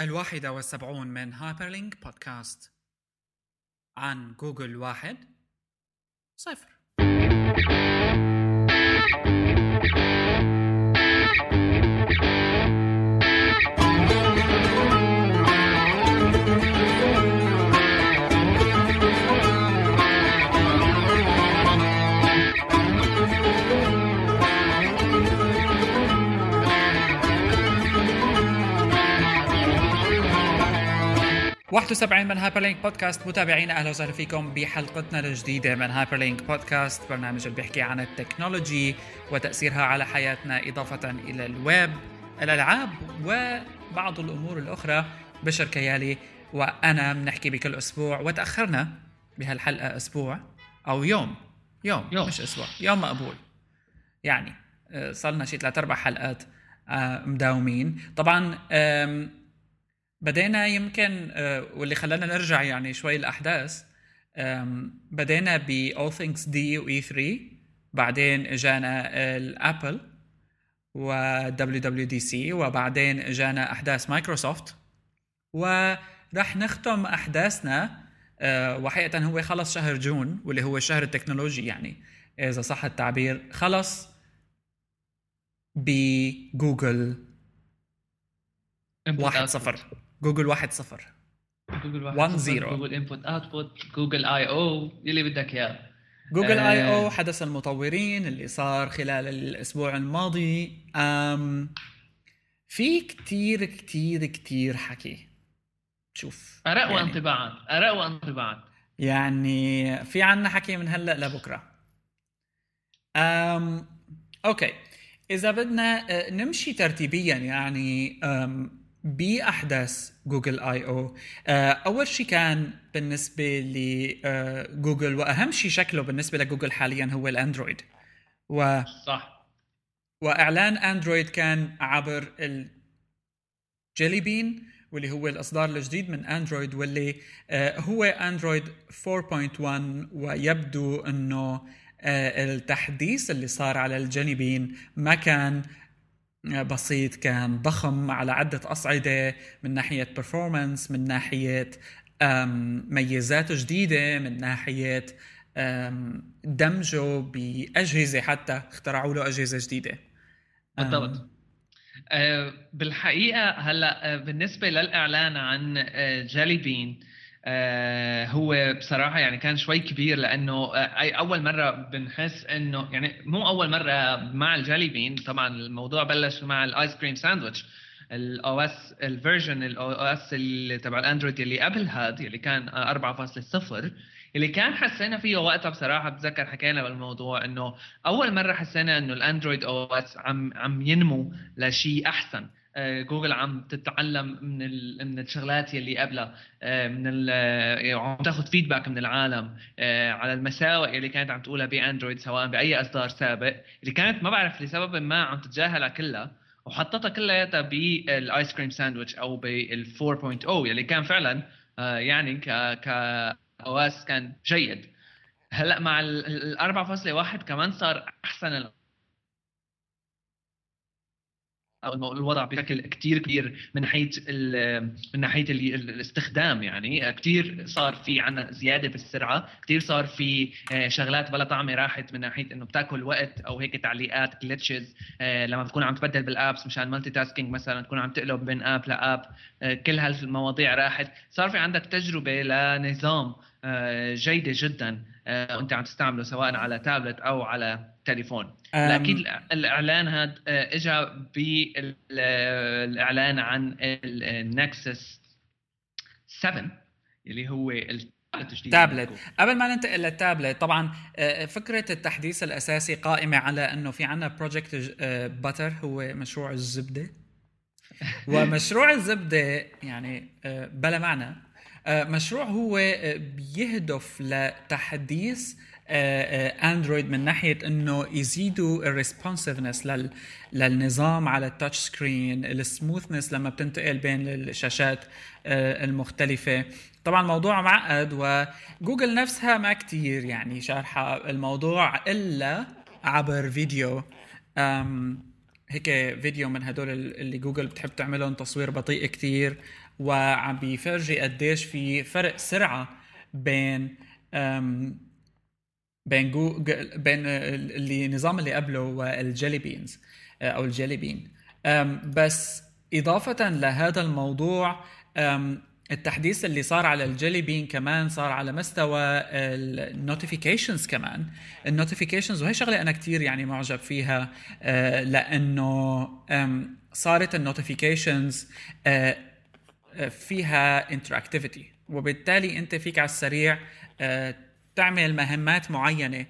الواحدة والسبعون من هايبرلينك بودكاست عن جوجل واحد صفر. واحد وسبعين من هايبر لينك بودكاست. متابعينا أهلا وسهلا فيكم بحلقتنا الجديدة من هايبر لينك بودكاست برنامج اللي بيحكي عن ال technology وتأثيرها على حياتنا إضافة إلى الويب الألعاب وبعض الأمور الأخرى. بشر كيالي وأنا بنحكي بكل أسبوع وتأخرنا بهالحلقة أسبوع أو يوم. يوم, يوم. مش أسبوع يوم مقبول. يعني آه، صار شي ثلاث أربع حلقات آه، مداومين. طبعا بدينا يمكن آه، واللي خلانا نرجع يعني شوي الاحداث بدينا ب All Things D و E3 بعدين إجانا الابل و WWDC وبعدين إجانا أحداث مايكروسوفت. وراح نختم أحداثنا آه، وحقيقة هو خلص شهر جون واللي هو الشهر التكنولوجي يعني. إذا صح التعبير خلص بجوجل واحد صفر. جوجل واحد صفر. جوجل واحد 1 0 جوجل input output جوجل I/O يلي بدك إياه. جوجل I/O آه. حدث المطورين اللي صار خلال الأسبوع الماضي. أم في كتير كتير كتير حكي. شوف اراء يعني وانطباعات اراء وانطباعات يعني في عنا حكي من هلأ لبكرة. أم okay. إذا بدنا آه، نمشي ترتيبيا يعني أم بأحداث جوجل I/O. أول شيء كان بالنسبة لجوجل وأهم شيء شكله بالنسبة لجوجل حاليا هو الأندرويد. و صح. وإعلان أندرويد كان عبر ال Jelly Bean واللي هو الإصدار الجديد من أندرويد واللي آه، هو أندرويد 4.1 ويبدو إنه آه، التحديث اللي صار على الجيلي بين ما كان بسيط كان ضخم على عدة أصعدة من ناحية performance من ناحية ميزات جديدة من ناحية دمجه بأجهزة حتى اخترعوا له أجهزة جديدة. بالضبط. أه بالحقيقة هلأ أه، بالنسبة للإعلان عن جالي أه، Bean آه هو بصراحة يعني كان شوي كبير لأنه آه أي أول مرة بنحس إنه يعني مو أول مرة مع ال Jelly Bean طبعا الموضوع بلش مع ال Ice Cream Sandwich ال OS ال version ال OS تبع الأندرويد اللي قبل هذا اللي كان 4.0 اللي كان حسينا فيه وقتها بصراحة بتذكر حكينا بالموضوع إنه أول مرة حسينا إنه الأندرويد OS عم عم ينمو لشيء أحسن. آه، جوجل عم تتعلم من من الشغلات يلي قبلها. آه، من آه، عم تاخذ feedback من العالم على المساوئ اللي كانت عم تقولها باندرويد سواء بأي إصدار سابق اللي كانت ما بعرف لسبب ما عم تتجاهلها كلها وحطتها كلياتها بال Ice Cream Sandwich أو بال 4.0 يلي كان فعلا يعني ك ك كان جيد. هلأ مع ال 4.1 كمان صار أحسن الوضع بشكل كثير كبير من ناحية من ناحية الاستخدام يعني. كثير صار في عنا زيادة بالسرعه كثير صار في آه، شغلات بلا طعمه راحت من ناحية إنه بتاكل وقت أو هيك تعليقات glitches آه، لما بتكون عم تبدل بال apps مشان multitasking مثلا تكون عم تقلب بين app ل app آه، كل هالمواضيع راحت. صار في عندك تجربة لنظام جيدة جدا وأنت عم تستعمله سواء على تابلت أو على تليفون أكيد الإعلان هذا آه، اجى بالإعلان عن ال Nexus 7 اللي هو تابلت قبل ما ننتقل للتابلت طبعا آه، فكرة التحديث الأساسي قائمة على إنه في عندنا Project Butter هو مشروع الزبدة. ومشروع الزبدة يعني آه، بلا معنى مشروع هو بيهدف لتحديث اندرويد آه، آه، من ناحية إنه يزيدوا ال responsiveness لل للنظام على ال touch screen ال smoothness لما بتنتقل بين الشاشات آه، المختلفة. طبعا الموضوع معقد وجوجل نفسها ما كتير يعني شارحة الموضوع إلا عبر فيديو. هيك فيديو من هدول اللي جوجل بتحب تعملهم تصوير بطيء كتير وعم بيفرجي قديش في فرق سرعة بين بين جوجل بين اللي النظام اللي قبله وال Jelly Beans أو ال Jelly Bean. بس إضافة لهذا الموضوع التحديث اللي صار على ال Jelly Bean كمان صار على مستوى ال notifications كمان. ال notifications وهي شغلة أنا كثير يعني معجب فيها آه، لأنه صارت ال notifications آه، آه، فيها interactivity وبالتالي أنت فيك على السريع تعمل مهمات معينة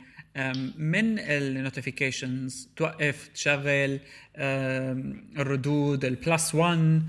من ال notifications توقف تشغل الردود ال plus 1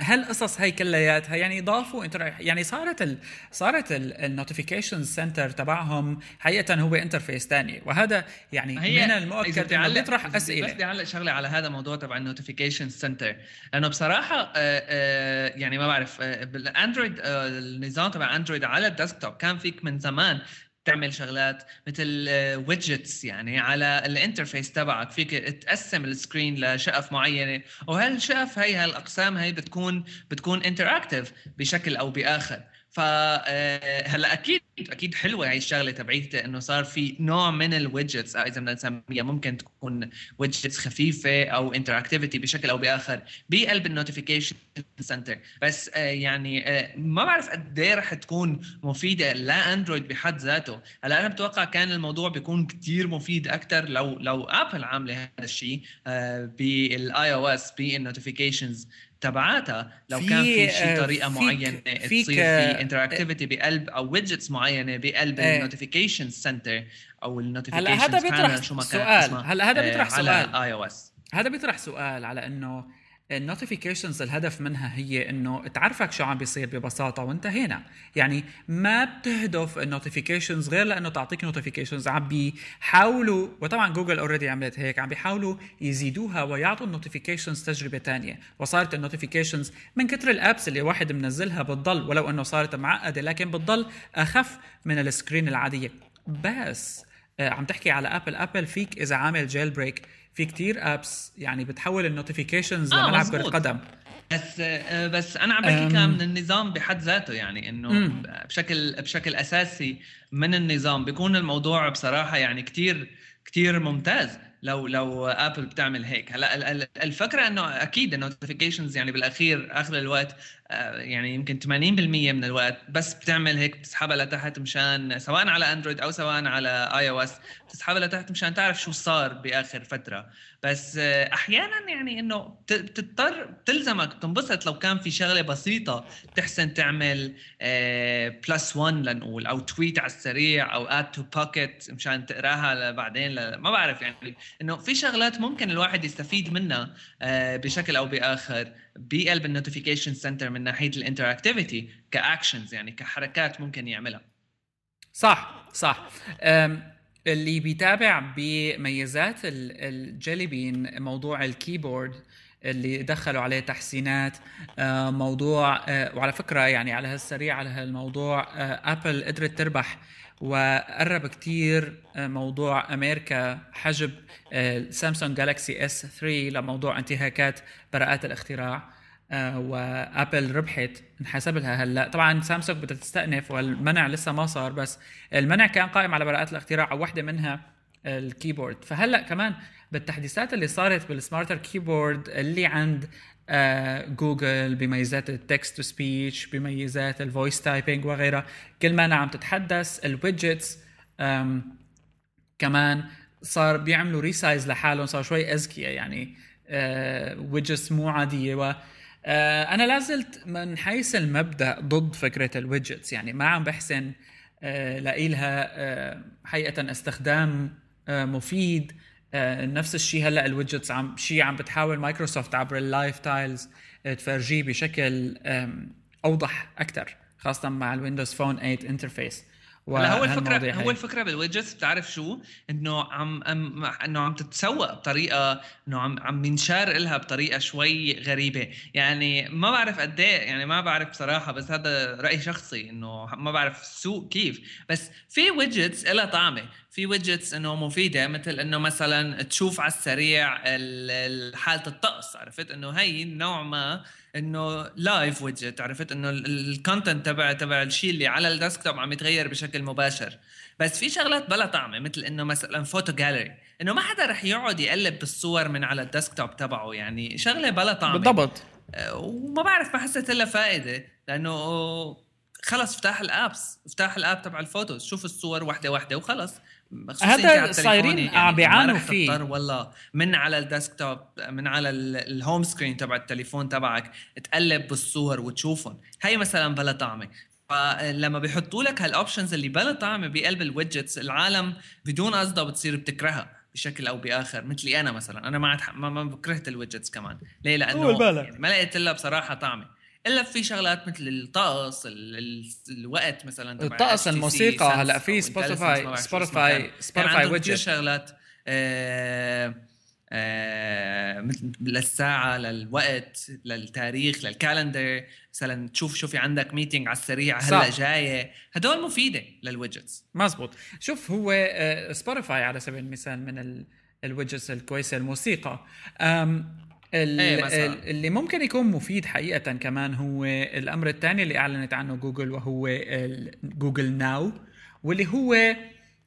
هالقصص هي كلياتها يعني ضافوا يعني صارت ال صارت ال notification center تبعهم حقيقه هو interface ثاني وهذا يعني من المؤكد إنه بيطرح أسئلة. بدي أعلق شغلة على هذا الموضوع تبع ال notification center لأنه بصراحة آه، آه، يعني ما بعرف آه، بالاندرويد النظام تبع اندرويد على ال desktop كان فيك من زمان تعمل شغلات مثل widgets يعني على ال interface تبعك. فيك تقسم ال screen لشقف معينة. وهالشقف هي هالأقسام هي بتكون بتكون interactive بشكل أو بآخر. فهلا أكيد أكيد حلوة هاي الشغلة تبعيت إنه صار في نوع من ال widgets إذا بدنا نسميها ممكن تكون widgets خفيفة أو interactivity بشكل أو بآخر بقلب ال notification center بس يعني ما بعرف قد إيه رح تكون مفيدة لأندرويد بحد ذاته. هلا أنا بتوقع كان الموضوع بيكون كثير مفيد أكثر لو لو ابل عاملة هذا الشيء بال iOS بال notifications تبعاتها لو في كان في شيء طريقة فيك معينة فيك تصير في interactivity بقلب أو widgets معينة بقلب ال notification center أو ال notification هلا هذا بيطرح سؤال. هلا هذا بيطرح سؤال على ال iOS هذا بيطرح سؤال على إنه ال notifications الهدف منها هي إنه تعرفك شو عم بيصير ببساطة وانتهينا. يعني ما بتهدف ال notifications غير لأنه تعطيك notifications عم بيحاولوا وطبعا جوجل already عملت هيك عم بيحاولوا يزيدوها ويعطوا ال notifications تجربة ثانية وصارت ال notifications من كثر ال apps اللي واحد منزلها بتضل ولو إنه صارت معقدة لكن بتضل أخف من ال screen العادية. بس آه، عم تحكي على ابل ابل فيك إذا عامل jailbreak في كتير apps يعني بتحول ال notifications آه لملعب كرة قدم. بس آه، بس أنا عم بحكي كان من النظام بحد ذاته يعني إنه بشكل بشكل أساسي من النظام. بيكون الموضوع بصراحة يعني كتير كتير ممتاز. لو لو ابل بتعمل هيك. هلا الفكرة إنه أكيد ال notifications يعني بالأخير آخر الوقت آه، يعني يمكن 80% من الوقت بس بتعمل هيك بتسحبها لتحت مشان سواء على اندرويد أو سواء على iOS بتسحبها لتحت مشان تعرف شو صار بآخر فترة. بس آه، أحيانا يعني إنه بتضطر بتلزمك بتنبسط لو كان في شغلة بسيطة تحسن تعمل plus آه، 1 لنقول أو tweet على السريع أو add to Pocket مشان تقراها بعدين ما بعرف يعني إنه في شغلات ممكن الواحد يستفيد منها بشكل أو بآخر بقلب ال notification center من ناحية ال interactivity ك actions يعني كحركات ممكن يعملها. صح صح. اللي بيتابع بميزات ال Jelly Bean موضوع ال keyboard اللي دخلوا عليه تحسينات موضوع وعلى فكرة يعني على هالسريع على هالموضوع ابل قدرت تربح وقرب كتير موضوع أمريكا حجب سامسونج Galaxy S 3 لموضوع انتهاكات براءات الاختراع آه، وأبل ربحت انحسب لها هلأ. طبعا سامسونج بدها تستأنف والمنع لسه ما صار بس المنع كان قائم على براءات الاختراع وواحده منها ال keyboard. فهلأ كمان بالتحديثات اللي صارت بال smarter keyboard اللي عند آه جوجل بميزات ال text to speech بميزات ال voice typing وغيرها. كل ما عم تتحدث ال widgets كمان صار بيعملوا resize لحالهم صار شوي اذكياء يعني. آه widgets مو عادية و آه أنا لازلت من حيث المبدأ ضد فكرة ال widgets يعني ما عم بحسن آه لاقي لها آه حقيقة استخدام آه مفيد. آه نفس الشيء هلا ال widgets عم شيء عم بتحاول مايكروسوفت عبر ال live tiles آه تفرجيه بشكل أوضح أكثر خاصة مع ال Windows Phone 8 interface هلا هو الفكرة هو الفكرة بال widgets بتعرف شو؟ إنه عم إنه عم تتسوق بطريقة إنه عم عم ينشار لها بطريقة شوي غريبة. يعني ما بعرف قد إيه يعني ما بعرف بصراحة بس هذا رأي شخصي إنه ما بعرف السوق كيف. بس في widgets لها طعمة. في widgets إنه مفيدة مثل إنه مثلا تشوف على السريع حالة الطقس عرفت؟ إنه هي نوع ما إنه live widget عرفت؟ إنه ال content تبع تبع الشيء اللي على ال desktop عم يتغير بشكل مباشر. بس في شغلات بلا طعمه مثل إنه مثلا photo gallery إنه ما حدا رح يقعد يقلب بالصور من على ال desktop تبعه يعني شغلة بلا طعمه بالضبط. أه، وما بعرف ما حسيت لها فائدة لأنه خلص افتح ال apps افتح ال app تبع ال photos شوف الصور وحده وحده وخلص. هذا صايرين يعني عم بيعانوا فيه. والله من على ال desktop من على ال home screen تبع التليفون تبعك تقلب بالصور وتشوفهم. هي مثلا بلا طعمة. فلما بيحطوا لك هال options اللي بلا طعمة بقلب ال widgets العالم بدون قصدها بتصير بتكرهها بشكل أو بآخر مثلي أنا مثلا. أنا ما ما, ما كرهت ال widgets كمان. ليه؟ لأنه يعني ما لقيت لها بصراحة طعمة. إلا في شغلات مثل الطقس الوقت مثلا الطقس الموسيقى هلا في سبوتيفاي سبوتيفاي سبوتيفاي widget شغلات آه آه مثل للساعة للوقت للتاريخ لل calendar. مثلا تشوف شو في عندك meeting على السريع هلأ جاية. هدول مفيدة لل widgets مزبوط. شوف هو سبوتيفاي آه، على سبيل المثال من ال widgets الكويسة الموسيقى. اللي ممكن يكون مفيد حقيقة كمان هو الأمر الثاني اللي أعلنت عنه جوجل وهو جوجل ناو واللي هو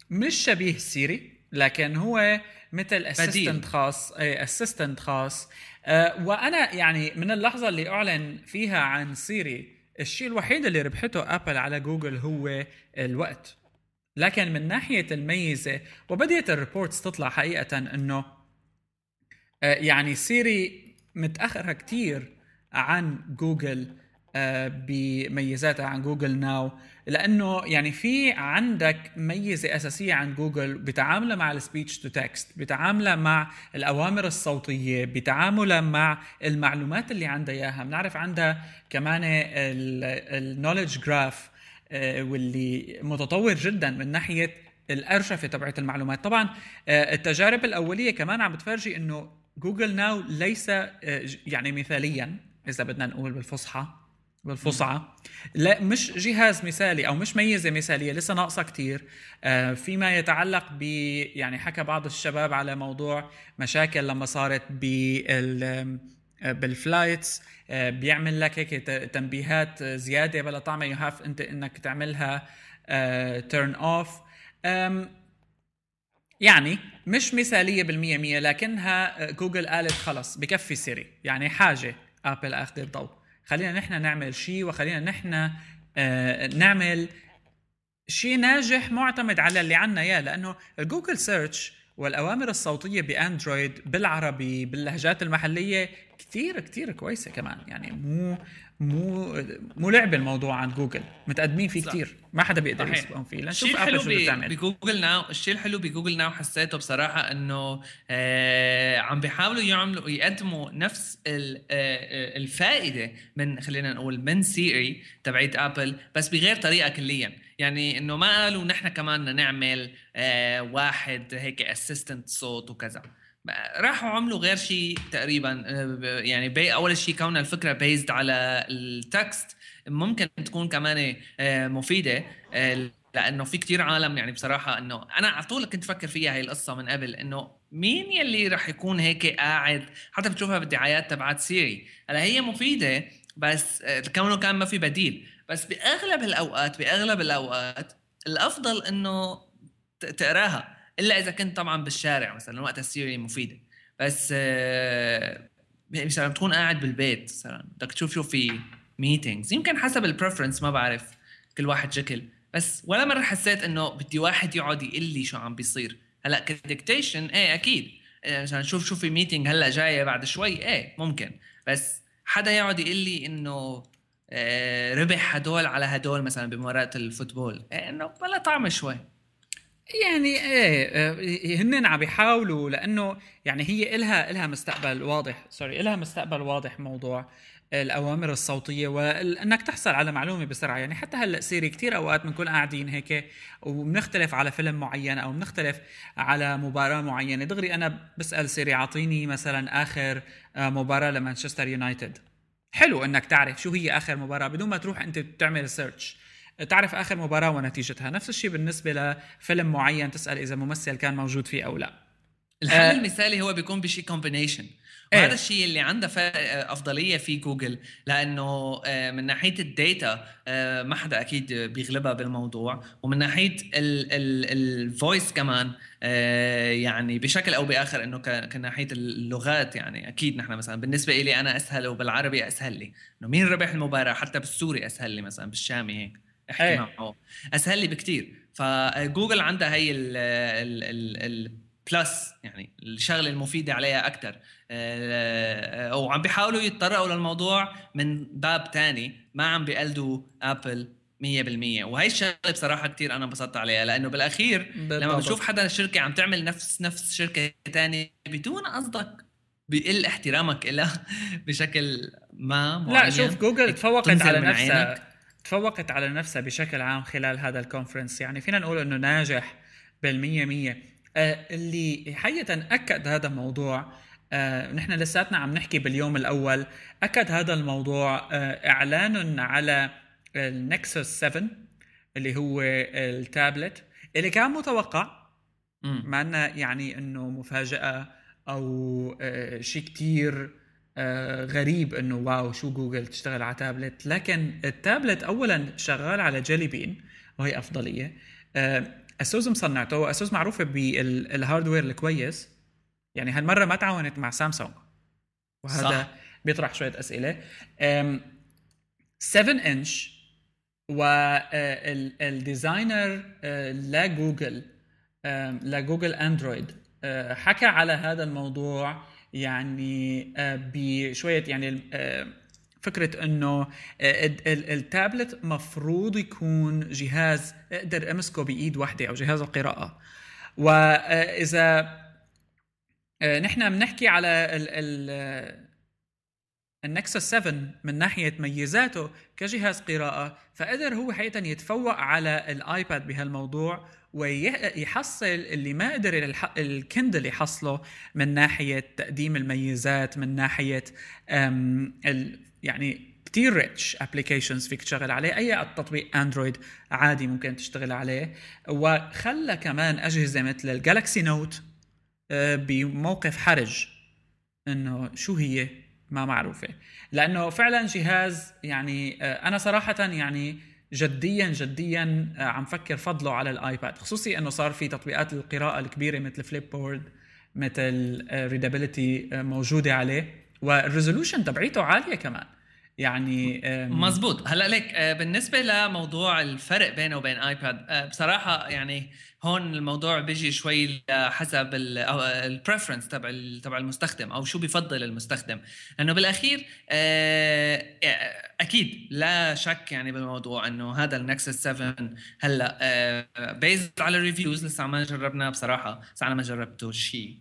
مش شبيه سيري لكن هو مثل assistant خاص assistant خاص. أه وأنا يعني من اللحظة اللي أعلن فيها عن سيري الشيء الوحيد اللي ربحته أبل على جوجل هو الوقت. لكن من ناحية الميزة وبديت ال reports تطلع حقيقة إنه آه، يعني سيري متاخره كتير عن جوجل آه، بميزاتها عن جوجل ناو لأنه يعني في عندك ميزة أساسية عن جوجل بتعاملها مع ال speech to text بتعاملها مع الأوامر الصوتية بتعاملها مع المعلومات اللي عندها إياها. بنعرف عندها كمان ال knowledge graph آه، واللي متطور جدا من ناحية الأرشفة تبعت المعلومات. طبعا التجارب الأولية كمان عم بتفرجي إنه جوجل ناو ليس آه، يعني مثاليا إذا بدنا نقول بالفصحى بالفصحى لا مش جهاز مثالي أو مش ميزة مثالية لسه ناقصة كثير آه، فيما يتعلق ب يعني حكى بعض الشباب على موضوع مشاكل لما صارت بال آه، بال flights بيعمل لك هيك تنبيهات زيادة بلا طعمة. you have انت إنك تعملها turn off يعني مش مثالية بالمية مية لكنها جوجل قالت خلص بكفي سيري. يعني حاجة ابل اخذ الضوء خلينا نحن نعمل شيء وخلينا نحن آه، نعمل شيء ناجح معتمد على اللي عنا إياه. لأنه ال Google search والأوامر الصوتية بأندرويد بالعربي باللهجات المحلية كثير كثير كويسة كمان. يعني مو مو مو لعب الموضوع عند جوجل متقدمين فيه كثير ما حدا بيقدر يسبقهم فيه. لنشوف ابل شو بتعمل بجوجل ناو الشيء الحلو بجوجل ناو حسيته بصراحة إنه آه عم بيحاولوا يعملوا يقدموا نفس آه، الفائدة من خلينا نقول من سيري تبعت ابل بس بغير طريقة كليا. يعني إنه ما قالوا نحن كمان نعمل آه واحد هيك assistant صوت وكذا. راحوا عملوا غير شيء تقريبا آه، يعني بي أول شيء كون الفكرة based على ال text ممكن تكون كمان آه، مفيدة آه، لأنه في كتير عالم يعني بصراحة إنه أنا على طول كنت فكر فيها هي القصة من قبل إنه مين يلي رح يكون هيك قاعد؟ حتى بتشوفها بالدعايات تبعت سيري. هلا هي مفيدة بس كونه كان ما في بديل. بس بأغلب الأوقات بأغلب الأوقات الأفضل إنه تقراها. إلا إذا كنت طبعا بالشارع مثلا وقت السيري مفيدة. بس آه، مثلا تكون قاعد بالبيت مثلا بدك تشوف شو في meetings يمكن حسب ال preference ما بعرف كل واحد شكل. بس ولا مرة حسيت إنه بدي واحد يقعد يقول لي شو عم بيصير. هلأ ك dictation إيه أكيد. عشان نشوف شو في meeting هلأ جاية بعد شوي. إيه ممكن. بس حدا يقعد يقول لي إنه آه، ربح هدول على هدول مثلا بمباراة ال football. إيه إنه بلا طعم شوي. يعني إيه آه، هن عم بيحاولوا لأنه يعني هي إلها إلها مستقبل واضح. sorry إلها مستقبل واضح موضوع الأوامر الصوتية وإنك تحصل على معلومة بسرعة. يعني حتى هلأ سيري كثير أوقات بنكون قاعدين هيك وبنختلف على فيلم معين أو بنختلف على مباراة معينة. دغري أنا بسأل سيري أعطيني مثلا آخر آه، مباراة لمانشستر يونايتد. حلو إنك تعرف شو هي آخر مباراة بدون ما تروح أنت تعمل search تعرف آخر مباراة ونتيجتها؟ نفس الشيء بالنسبة لفيلم معين تسأل إذا ممثل كان موجود فيه أو لا. الحل آه المثالي هو بيكون بشيء combination وهذا إيه؟ الشيء اللي عنده أفضلية في جوجل لأنه آه، من ناحية ال data آه، ما حدا أكيد بيغلبها بالموضوع. ومن ناحية ال voice كمان آه، يعني بشكل أو بآخر إنه كناحية اللغات يعني أكيد نحن مثلا بالنسبة لي أنا أسهل وبالعربي أسهل لي. إنه مين ربح المباراة؟ حتى بالسوري أسهل لي مثلا بالشامي هيك. أيه. معه أسهل لي بكثير فجوجل عندها هي ال ال ال plus يعني الشغله المفيده عليها أكثر آه، وعم بيحاولوا يتطرقوا للموضوع من باب تاني. ما عم بيقلدوا ابل 100% وهي الشغلة بصراحة كثير أنا انبسطت عليها. لأنه بالأخير بالضبط. لما بتشوف حدا شركة عم تعمل نفس نفس شركة تانية بدون قصدك بيقل احترامك لها بشكل ما معين لا شوف جوجل تفوقت على نفسها. تفوقت على نفسها بشكل عام خلال هذا ال conference يعني فينا نقول إنه ناجح بالمية مية. آه اللي حقيقة أكد هذا الموضوع آه نحن لساتنا عم نحكي باليوم الأول أكد هذا الموضوع آه إعلان على النكسس 7 اللي هو التابلت اللي كان متوقع ما يعني أنه مفاجأة أو آه شيء كتير آه غريب إنه واو شو جوجل تشتغل على تابلت لكن التابلت اولا شغال على Jelly Bean وهي أفضلية. آه اسوس مصنعته واسوس معروفة بال hardware الكويس. يعني هالمرة ما تعاونت مع سامسونج. وهذا صح. بيطرح شوية أسئلة. 7 inch وال designer لجوجل لجوجل اندرويد حكى على هذا الموضوع يعني بشوية يعني فكرة إنه آه، التابلت مفروض يكون جهاز أقدر أمسكه بإيد واحدة أو جهاز القراءة. واذا آه، نحن بنحكي على ال ال ال Nexus 7 من ناحية ميزاته كجهاز قراءة فقدر هو حقيقة يتفوق على الآيباد بهالموضوع ويحصل اللي ما قدر ال Kindle يحصله من ناحية تقديم الميزات من ناحية يعني كتير rich applications فيك تشتغل عليه. أي تطبيق اندرويد عادي ممكن تشتغل عليه. وخلى كمان أجهزة مثل ال Galaxy Note آه، بموقف حرج. إنه شو هي؟ ما معروفة. لأنه فعلا جهاز يعني آه، أنا صراحة يعني جديا جديا آه، عم فكر فضله على الآيباد خصوصي إنه صار في تطبيقات القراءة الكبيرة مثل Flipboard مثل Readability موجودة عليه وال resolution تبعيته عالية كمان. يعني مزبوط هلا ليك آه، بالنسبة لموضوع الفرق بينه وبين ايباد آه، بصراحة يعني هون الموضوع بيجي شوي حسب ال preference تبع تبع المستخدم أو شو بفضل المستخدم. لأنه بالأخير آه، أكيد لا شك يعني بالموضوع إنه هذا ال Nexus 7 هلا based على reviews لسه ما جربناه بصراحة بس أنا ما جربته شيء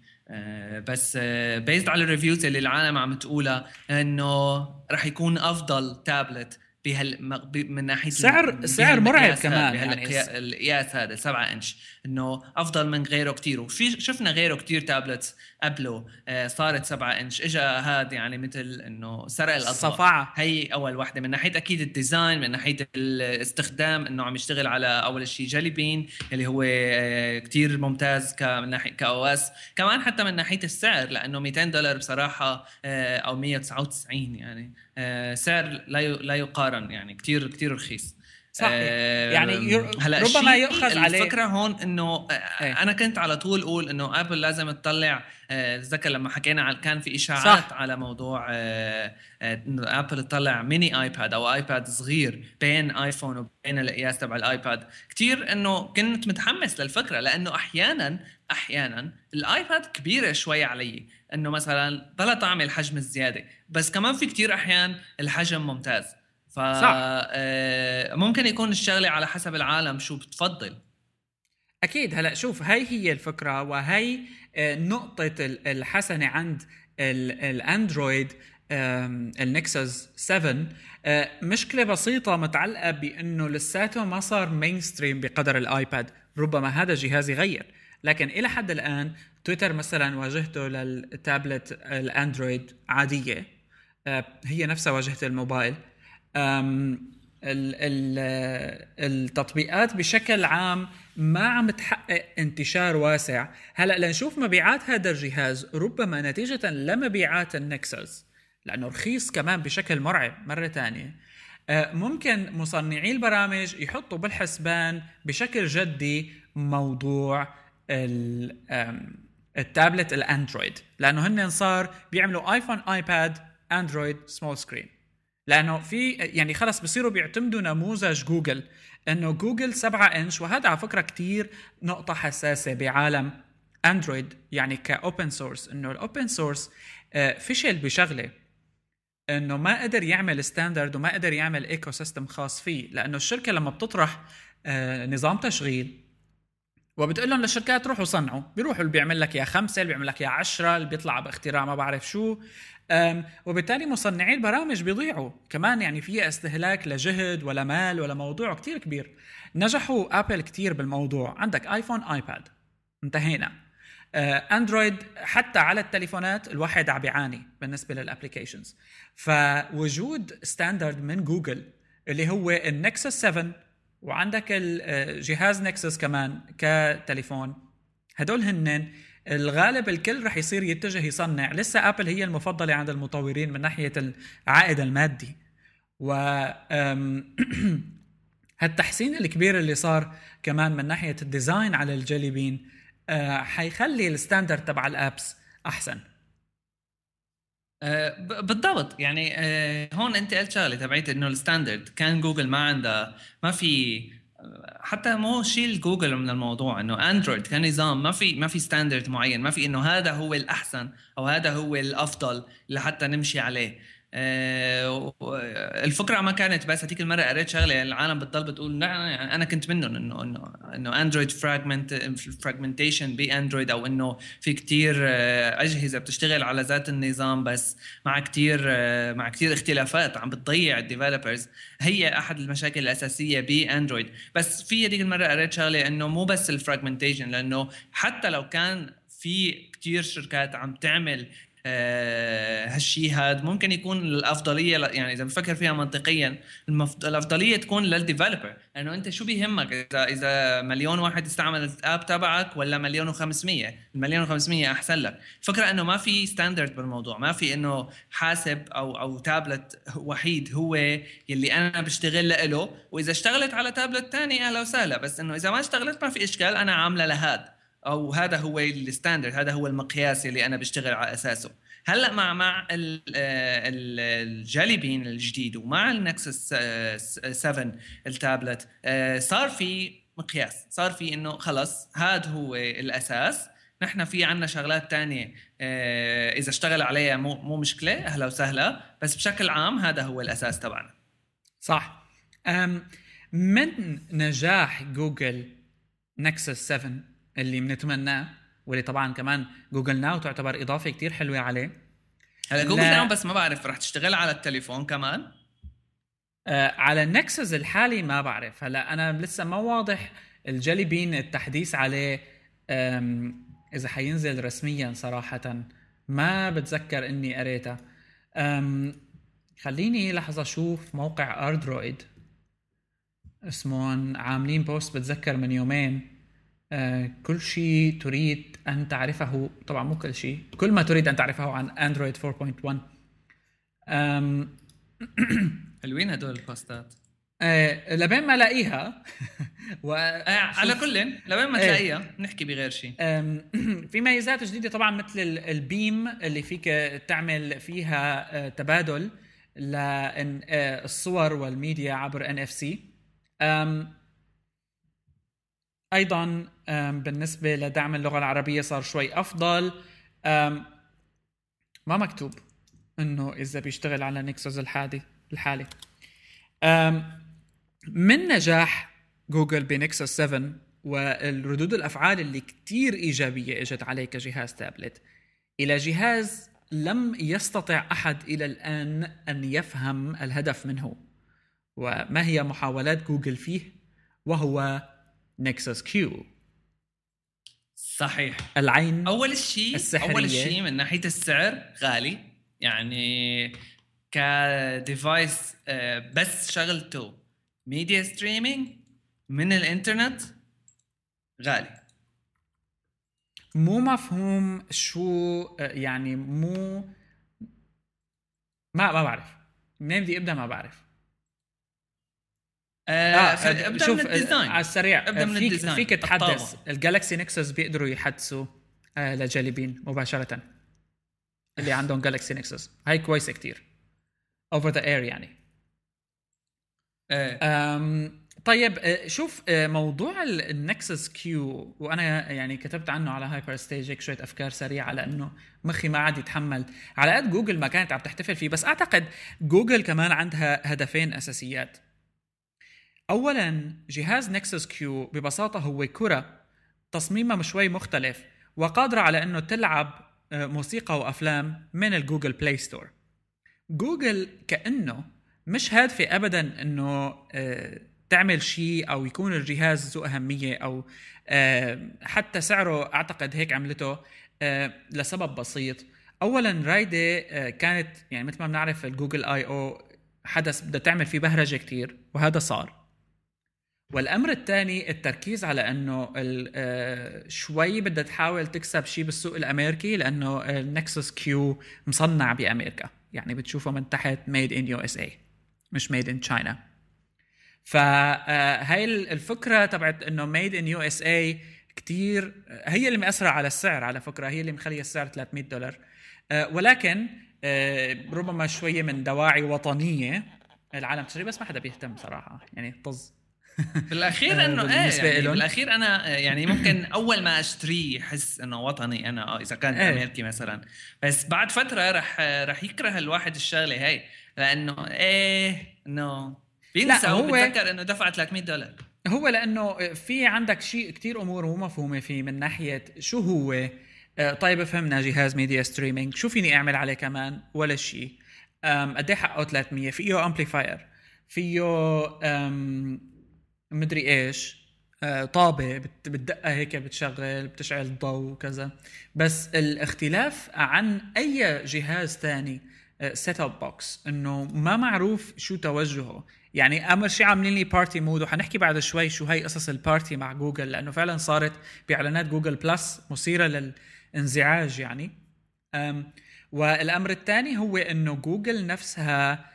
بس based آه، على ال reviews اللي العالم عم تقولها إنه راح يكون أفضل تابلت بهال من ناحية سعر سعر مرعب كمان يعني القياس هذا 7 انش إنه أفضل من غيره كثير وفي شفنا غيره كثير tablets قبله آه صارت 7 إنش. اجى هذا يعني مثل إنه سرق الاضواء الصفعه هي أول وحدة. من ناحية أكيد ال design من ناحية الاستخدام إنه عم يشتغل على أول شيء Jelly Bean اللي هو آه كثير ممتاز من ناحية ك OS. كمان حتى من ناحية السعر لأنه 200 دولار بصراحة آه أو 199 يعني سعر لا لا يقارن يعني. كثير كثير رخيص. صح آه يعني هلا ربما يؤخذ عليه. الفكرة هون إنه إيه. أنا كنت على طول أقول إنه ابل لازم تطلع آه لما حكينا على كان في إشاعات صح. على موضوع آه إنه ابل تطلع ميني ايباد أو ايباد صغير بين ايفون وبين القياس تبع الآيباد. كثير إنه كنت متحمس للفكرة لأنه أحيانا أحيانا الآيباد كبيرة شوي علي. إنه مثلا بلا طعم الحجم الزيادة بس كمان في كتير أحيان الحجم ممتاز. ف آه ممكن يكون الشغلة على حسب العالم شو بتفضل. أكيد. هلا شوف هاي هي الفكرة وهي آه، نقطة الحسنة عند الأندرويد ال Nexus 7 آه، مشكلة بسيطة متعلقة بإنه لساته ما صار mainstream بقدر الآيباد. ربما هذا الجهاز يغير لكن إلى حد الآن تويتر مثلا واجهته للتابلت الأندرويد عادية. هي نفسها واجهة الموبايل. ال ال التطبيقات بشكل عام ما عم تحقق انتشار واسع. هلا لنشوف مبيعات هذا الجهاز ربما نتيجة لمبيعات النكسس لأنه رخيص كمان بشكل مرعب. مرة تانية آه، ممكن مصنعي البرامج يحطوا بالحسبان بشكل جدي موضوع التابلت الأندرويد لأنه هن صار بيعملوا ايفون ايباد اندرويد small screen لأنه في يعني خلص بصيروا بيعتمدوا نموذج جوجل إنه جوجل 7 إنش وهذا على فكرة كثير نقطة حساسة بعالم أندرويد يعني ك open source إنه ال open source آه، فشل بشغلة إنه ما قدر يعمل standard وما قدر يعمل ecosystem خاص فيه لأنه الشركة لما بتطرح آه، نظام تشغيل وبتقول لهم للشركات روحوا صنعوا بيروحوا اللي بيعمل لك يا خمسة اللي بيعمل لك يا عشرة اللي بيطلع باختراع ما بعرف شو وبالتالي مصنعي البرامج بيضيعوا. كمان يعني فيها استهلاك لجهد ولا مال ولا موضوع كتير كبير. نجحوا ابل كتير بالموضوع. عندك ايفون ايباد انتهينا. اندرويد حتى على التليفونات الواحد عم بيعاني بالنسبة لل applications فوجود standard من جوجل اللي هو ال Nexus 7 وعندك الجهاز Nexus كمان كتليفون هدول هنن الغالب الكل رح يصير يتجه يصنع. لسه ابل هي المفضلة عند المطورين من ناحية العائد المادي. و هالتحسين الكبير اللي صار كمان من ناحية ال design على ال Jelly Bean آه، حيخلي ال standard تبع ال apps أحسن. آه، بالضبط. يعني آه، هون أنت قلت شغلة تبعت إنه ال standard. كان جوجل ما عندها ما في حتى مو شيل جوجل من الموضوع إنه اندرويد كنظام ما في ما في standard معين ما في إنه هذا هو الأحسن أو هذا هو الأفضل لحتى نمشي عليه. الفكرة ما كانت بس هذيك المرة قريت شغلة العالم بتضل بتقول يعني أنا كنت منهم إنه إنه إنه اندرويد fragment fragmentation بأندرويد أو إنه في كتير آه، أجهزة بتشتغل على ذات النظام بس مع كتير آه، مع كتير اختلافات عم بتضيع ال developers هي أحد المشاكل الأساسية بأندرويد. بس في هذيك المرة قريت شغلة إنه مو بس ال fragmentation لأنه حتى لو كان في كتير شركات عم تعمل آه، هالشيء هذا ممكن يكون الأفضلية يعني إذا بفكر فيها منطقيا الأفضلية تكون لل developer لأنه أنت شو بيهمك؟ اذا إذا مليون واحد استعمل ال app تبعك ولا مليون و500 المليون و500 أحسن لك. الفكرة إنه ما في standard بالموضوع ما في إنه حاسب أو أو تابلت وحيد هو يلي أنا بشتغل له وإذا اشتغلت على تابلت ثاني أهلا وسهلا. بس إنه إذا ما اشتغلت ما في إشكال أنا عاملة لهذا أو هذا هو ال standard هذا هو المقياس اللي أنا بشتغل على أساسه. هلأ مع مع ال Jelly Bean الجديد ومع ال Nexus 7 التابلت آه، صار في مقياس. صار في إنه خلص هذا هو الأساس. نحن في عنا شغلات تانية آه، إذا اشتغل عليها مو مو مشكلة أهلا وسهلا. بس بشكل عام هذا هو الأساس تبعنا. صح. من نجاح Google Nexus 7 اللي بنتمناه واللي طبعا كمان Google Now تعتبر إضافة كتير حلوة عليه. هلا Google Now بس ما بعرف رح تشتغل على التليفون كمان؟ آه على ال Nexus الحالي ما بعرف. هلا أنا لسه ما واضح ال Jelly Bean التحديث عليه إذا حينزل رسميا صراحة. ما بتذكر إني قريتها. خليني لحظة أشوف موقع اردرويد اسمهم عاملين post بتذكر من يومين. كل شيء تريد أن تعرفه طبعا مو كل شيء كل ما تريد أن تعرفه عن أندرويد 4.1 حلوين هدول البوستات؟ آه لبين ما الاقيها و... آه على كل لبين ما تلاقيها آه نحكي بغير شيء. في ميزات جديدة طبعا مثل ال Beam اللي فيك تعمل فيها آه تبادل للصور آه والميديا عبر NFC أيضا بالنسبة لدعم اللغة العربية صار شوي أفضل. ما مكتوب إنه إذا بيشتغل على Nexus الحالي. الحالي من نجاح جوجل ب Nexus 7 والردود الأفعال اللي كتير إيجابية إجت عليه كجهاز تابلت إلى جهاز لم يستطع أحد إلى الآن أن يفهم الهدف منه. وما هي محاولات جوجل فيه؟ وهو Nexus Q صحيح. العين أول شيء السحرية. أول شيء من ناحية السعر غالي. يعني ك device آه، بس شغلته media streaming من الإنترنت غالي. مو مفهوم شو يعني مو ما ما بعرف. منين بدي أبدأ ما بعرف. آه, آه ابدا شوف من ال design. على السريع. ابدا من فيك ال design فيك تحدث. ال Galaxy Nexus بيقدروا يحدثوا آه ل Jelly Bean مباشرة. اللي عندهم Galaxy Nexus هاي كويسة كتير. over the air يعني. إيه. طيب آه، شوف آه، موضوع ال Nexus Q وأنا يعني كتبت عنه على Hyperstage هيك شوية أفكار سريعة لأنه مخي ما عاد يتحمل. على قد جوجل ما كانت عم تحتفل فيه بس أعتقد جوجل كمان عندها هدفين أساسيات. اولا جهاز Nexus Q ببساطة هو كرة تصميمها شوي مختلف وقادرة على إنه تلعب آه، موسيقى وأفلام من ال Google Play Store جوجل كأنه مش هادفة ابدا إنه تعمل شيء أو يكون الجهاز ذو أهمية أو آه، حتى سعره أعتقد هيك عملته آه، لسبب بسيط. اولا رايدة آه، كانت يعني مثل ما بنعرف ال Google I/O حدث بدها تعمل فيه بهرجة كتير وهذا صار. والأمر الثاني التركيز على إنه شوي بدها تحاول تكسب شيء بالسوق الأمريكي لأنه ال Nexus Q مصنع بأمريكا. يعني بتشوفه من تحت made in USA مش made in China فهي آه، الفكرة تبعت إنه made in USA كثير هي اللي مأثرة على السعر على فكرة هي اللي مخلية السعر 300 دولار. آه، ولكن آه، ربما شوية من دواعي وطنية العالم تشتري بس ما حدا بيهتم صراحة. يعني طز. بالاخير إنه إيه يعني بالأخير أنا يعني ممكن أول ما أشتريه احس إنه وطني أنا إذا كان إيه. أمريكي مثلا. بس بعد فترة رح رح يكره الواحد الشغلة هي لأنه إيه إنه بينسى هو بيتذكر إنه دفع 300 دولار. هو لأنه في عندك شيء كتير أمور مو مفهومه فيه من ناحية شو هو آه، طيب فهمنا جهاز media streaming شو فيني أعمل عليه كمان؟ ولا شيء. قد إيه حقه 300 فيه amplifier فيه مدري إيش. آه، طابة بتدقها هيك بتشغل بتشعل الضوء وكذا. بس الاختلاف عن أي جهاز ثاني set-top box إنه ما معروف شو توجهه. يعني اول شيء عاملين لي party mode وحنحكي بعد شوي شو هي قصص ال party مع جوجل لأنه فعلا صارت بإعلانات Google Plus مثيرة للانزعاج يعني. والأمر الثاني هو إنه جوجل نفسها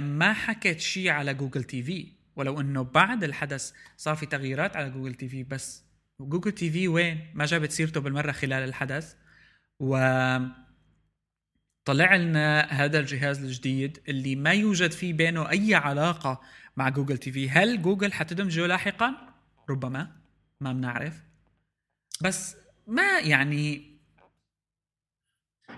ما حكت شيء على Google TV ولو إنه بعد الحدث صار في تغييرات على Google TV بس Google TV وين؟ ما جابت سيرته بالمرة خلال الحدث. و طلع لنا هذا الجهاز الجديد اللي ما يوجد فيه بينه أي علاقة مع Google TV. هل جوجل حتدمجه لاحقا ربما. ما بنعرف. بس ما يعني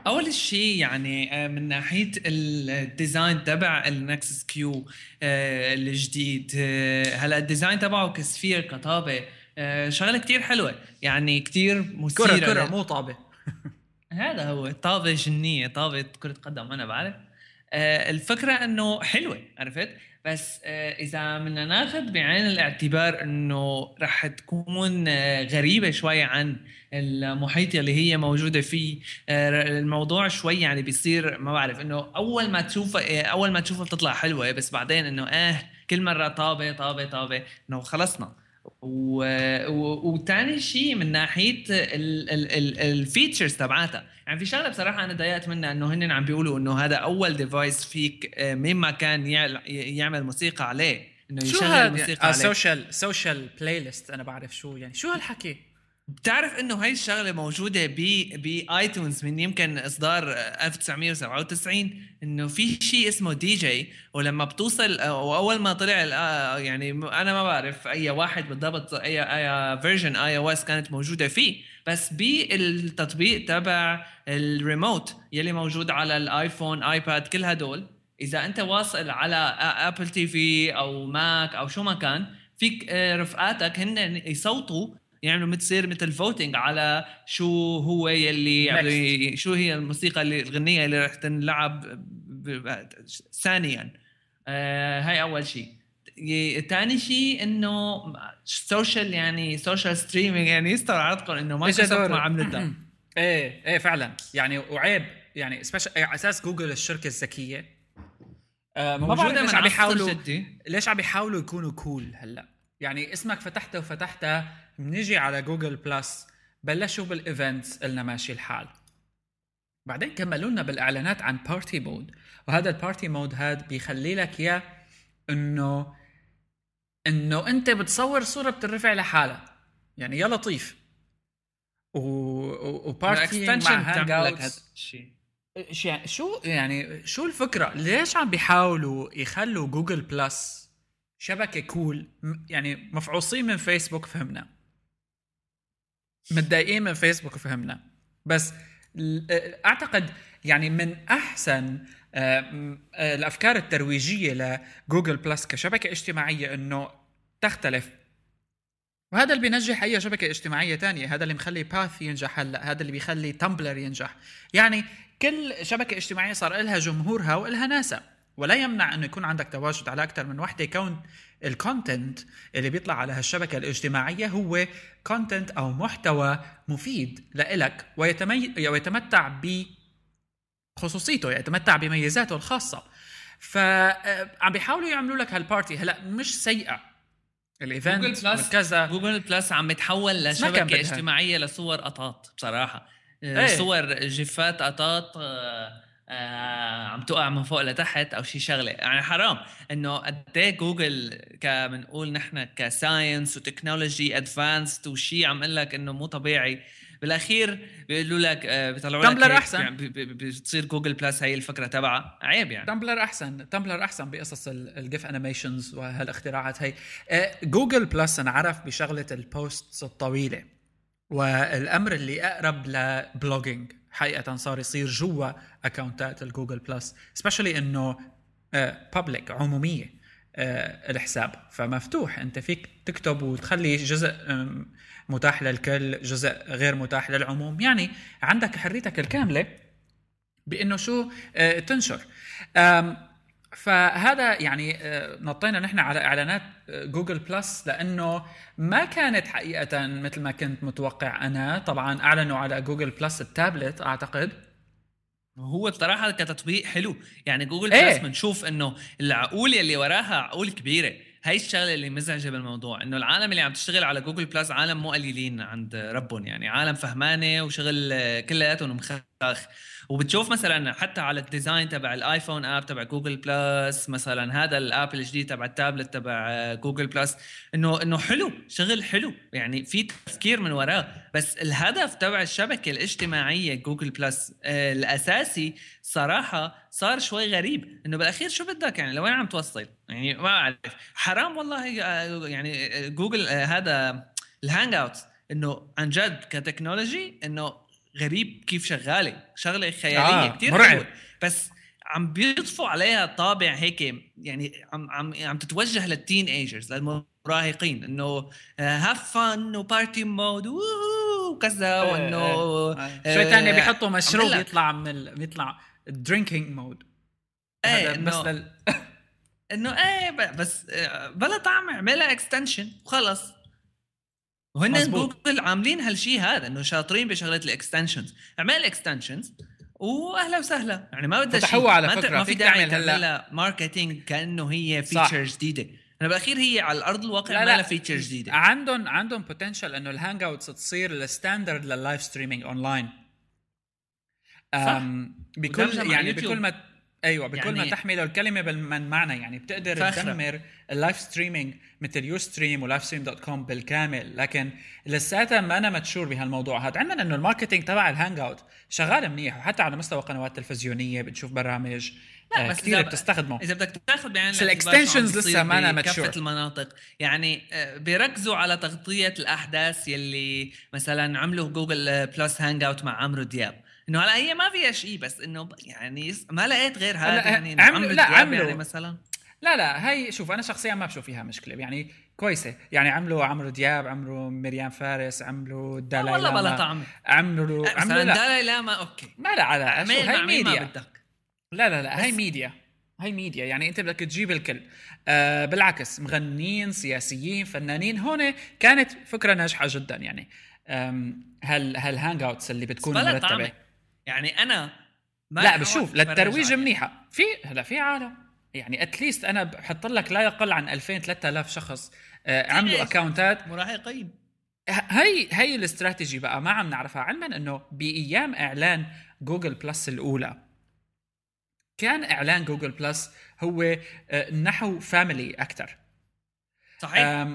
أول شيء يعني آه، من ناحية ال design تبع ال Nexus Q آه، الجديد آه، هلا ال design تبعه ك sphere كطابة شغلة كتير حلوة يعني كتير مثيرة كرة كرة مو طابة. هذا هو طابة جنية طابة كرة قدم أنا بعرف. الفكرة إنه حلوة عرفت؟ بس آه إذا بدنا ناخذ بعين الاعتبار إنه رح تكون آه غريبة شوي عن المحيط اللي هي موجودة فيه. آه الموضوع شوي يعني بيصير ما بعرف إنه أول ما تشوفها أول ما تشوفها بتطلع حلوة بس بعدين إنه آه كل مرة طابة طابة طابة إنه خلصنا. و... و... وتاني شيء من ناحية ال features تبعاتها. يعني في شغلة بصراحة أنا ضايقت منها إنه هن عم بيقولوا إنه هذا أول device فيك آه، مين ما كان يعمل موسيقى عليه. إنه يشغل موسيقى عليه. social social playlist أنا بعرف شو يعني. شو هالحكي؟ بتعرف إنه هاي الشغلة موجودة ب ب iTunes من يمكن إصدار 1997 إنه في شيء اسمه دي جي ولما بتوصل وأول ما طلع يعني أنا ما بعرف أي واحد بالضبط أي أي فيرجن اي أو اس كانت موجودة فيه بس بالتطبيق تبع الريموت يلي موجود على ال iPhone iPad كل هدول إذا أنت واصل على Apple TV أو Mac أو شو ما كان فيك آه، رفقاتك هن يصوتوا يعملوا مثل مثل voting على شو هو يلي يعني شو هي الموسيقى اللي الغنية اللي رح تنلعب ثانيا. آه هاي أول شيء ثاني شيء إنه social يعني social streaming يعني يستر إنه ما ما عملتها إيه إيه فعلا. يعني وعيب. يعني على أساس جوجل الشركة الذكية آه ما بعرف ليش عم بيحاولوا ليش عم بيحاولوا يكونوا cool هلأ؟ يعني اسمك فتحته وفتحته. بنيجي على Google Plus بلشوا بال events قلنا ماشي الحال. بعدين كملوا لنا بالإعلانات عن party mode وهذا ال party mode هاد بيخلي لك إياه إنه إنه أنت بتصور صورة بترفع لحالها يعني يا لطيف. و و party مع Hangout شو يعني شو الفكرة؟ ليش عم بيحاولوا يخلوا Google Plus شبكة cool يعني مفعوصين من فيسبوك فهمنا. متضايقين من فيسبوك فهمنا. بس أعتقد يعني من أحسن آه، آه، الأفكار الترويجية ل Google Plus كشبكة اجتماعية إنه تختلف. وهذا اللي بينجح أي شبكة اجتماعية تانية. هذا اللي مخلي Path ينجح هلا. هذا اللي بيخلي Tumblr ينجح. يعني كل شبكة اجتماعية صار لها جمهورها ولها ناسها ولا يمنع انه يكون عندك تواجد على أكثر من وحدة. كون ال content اللي بيطلع على هالشبكة الاجتماعية هو content أو محتوى مفيد لإلك ويتمي... ويتمتع ب خصوصيته يتمتع بميزاته الخاصة. فعم بيحاولوا يعملوا لك هال party هلأ مش سيئة. ال event Google Plus كذا. Google Plus عم يتحول لشبكة اجتماعية لصور قطاط بصراحة. إيه. صور GIF ات قطاط آه آه عم تقع من فوق لتحت أو شيء شغلة. يعني حرام. إنه قد إيه جوجل كمنقول نحن ك science و technology advanced وشيء عم أقول لك إنه مو طبيعي. بالأخير بيقولوا لك آه بيطلعوا لك Tumblr أحسن. يعني بتصير Google Plus هي الفكرة تبعها. عيب يعني. Tumblr أحسن. Tumblr أحسن بقصص ال GIF animations وهالإختراعات هي. آه Google Plus انعرف بشغلة ال posts الطويلة. والأمر اللي أقرب ل blogging حقيقة صار يصير جوا account ات ال Google Plus specially إنه public آه، عمومية آه، الحساب. فمفتوح أنت فيك تكتب وتخلي جزء متاح للكل جزء غير متاح للعموم. يعني عندك حريتك الكاملة بإنه شو آه، تنشر. فهذا يعني آه، نطينا نحن على إعلانات آه، Google Plus لأنه ما كانت حقيقة مثل ما كنت متوقع أنا. طبعا أعلنوا على Google Plus ال tablet أعتقد. هو بصراحة كتطبيق حلو. يعني جوجل إيه؟ Plus بنشوف إنه العقول اللي وراها عقول كبيرة. هاي الشغلة اللي مزعجة بالموضوع إنه العالم اللي عم تشتغل على Google Plus عالم مو قليلين عند ربهم يعني عالم فهمانة وشغل آه، كلياتهم مخاخ. وبتشوف مثلا حتى على ال design تبع ال iPhone app تبع Google Plus مثلا هذا ال app الجديد تبع التابلت تبع Google Plus إنه إنه حلو شغل حلو يعني في تفكير من وراه. بس الهدف تبع الشبكة الاجتماعية Google Plus آه الأساسي صراحة صار شوي غريب إنه بالأخير شو بدك؟ يعني لوين عم توصل؟ يعني ما اعرف حرام والله آه، يعني جوجل آه هذا ال Hangout إنه عن جد ك technology إنه غريب كيف شغالة. شغلة خيالية آه كثير حلوة. بس عم بيضفوا عليها طابع هيك يعني عم عم عم تتوجه لل teenagers للمراهقين إنه have fun و party mode وكذا وإنه إيه. آه. شوي ثانية بيحطوا مشروب يطلع من ال... بيطلع drinking mode إيه بس لل... إنه إيه بس آه، بلا طعم اعملها extension وخلص وهن جوجل عاملين هالشيء هذا إنه شاطرين بشغلة ال extensions اعمل extensions واهلا وسهلا. يعني ما بدها شيء على فكرة ما في داعي تعمل marketing كأنه هي feature جديدة. أنا بالاخير هي على الأرض الواقع ما لها feature جديدة. عندهم عندهم potential إنه ال Hangouts تصير ال standard لل live streaming online بكل يعني بكل ما أيوه بكل يعني ما تحمل الكلمة من معنى يعني بتقدر فكرة. تدمر ال live streaming مثل Ustream و Livestream dot com بالكامل. لكن لساتها ما أنا mature بهالموضوع هذا. عندنا إنه ال marketing تبع ال Hangout شغال منيح وحتى على مستوى قنوات تلفزيونية بتشوف برامج لا آه، بس كثير بتستخدمه. إذا بدك تاخذ بعين بس ال extensions لسه ما أنا mature. كافه المناطق. يعني آه، بيركزوا على تغطية الأحداث يلي مثلا عملوا Google Plus Hangout مع عمرو دياب. إنه هلأ هي ما فيها شيء بس إنه يعني ما لقيت غير هذا يعني عملوا لا عملوا يعني مثلا. لا لا هي شوف أنا شخصيا ما بشوف فيها مشكلة يعني كويسة. يعني عملوا عمرو دياب عملوا مريم فارس عملوا دالاي والله بلا طعم. عملوا عملوا دالاي لاما okay. ما لا على شو هي ميديا لا لا لا هي ميديا هي ميديا يعني أنت بدك تجيب الكل. آه بالعكس مغنيين سياسيين فنانين هون كانت فكرة ناجحة جدا يعني. هال هالهانج اوتس اللي بتكون مرتبة. يعني أنا ما لا بشوف للترويج منيحة. في هلا في عالم. يعني at least أنا بحط لك لا يقل عن 2000 3000 شخص آه، عملوا account ات مراهقين هي هي الاستراتيجي بقى ما عم نعرفها. علما إنه بأيام إعلان Google Plus الأولى كان إعلان Google Plus هو آه، نحو family أكثر صحيح.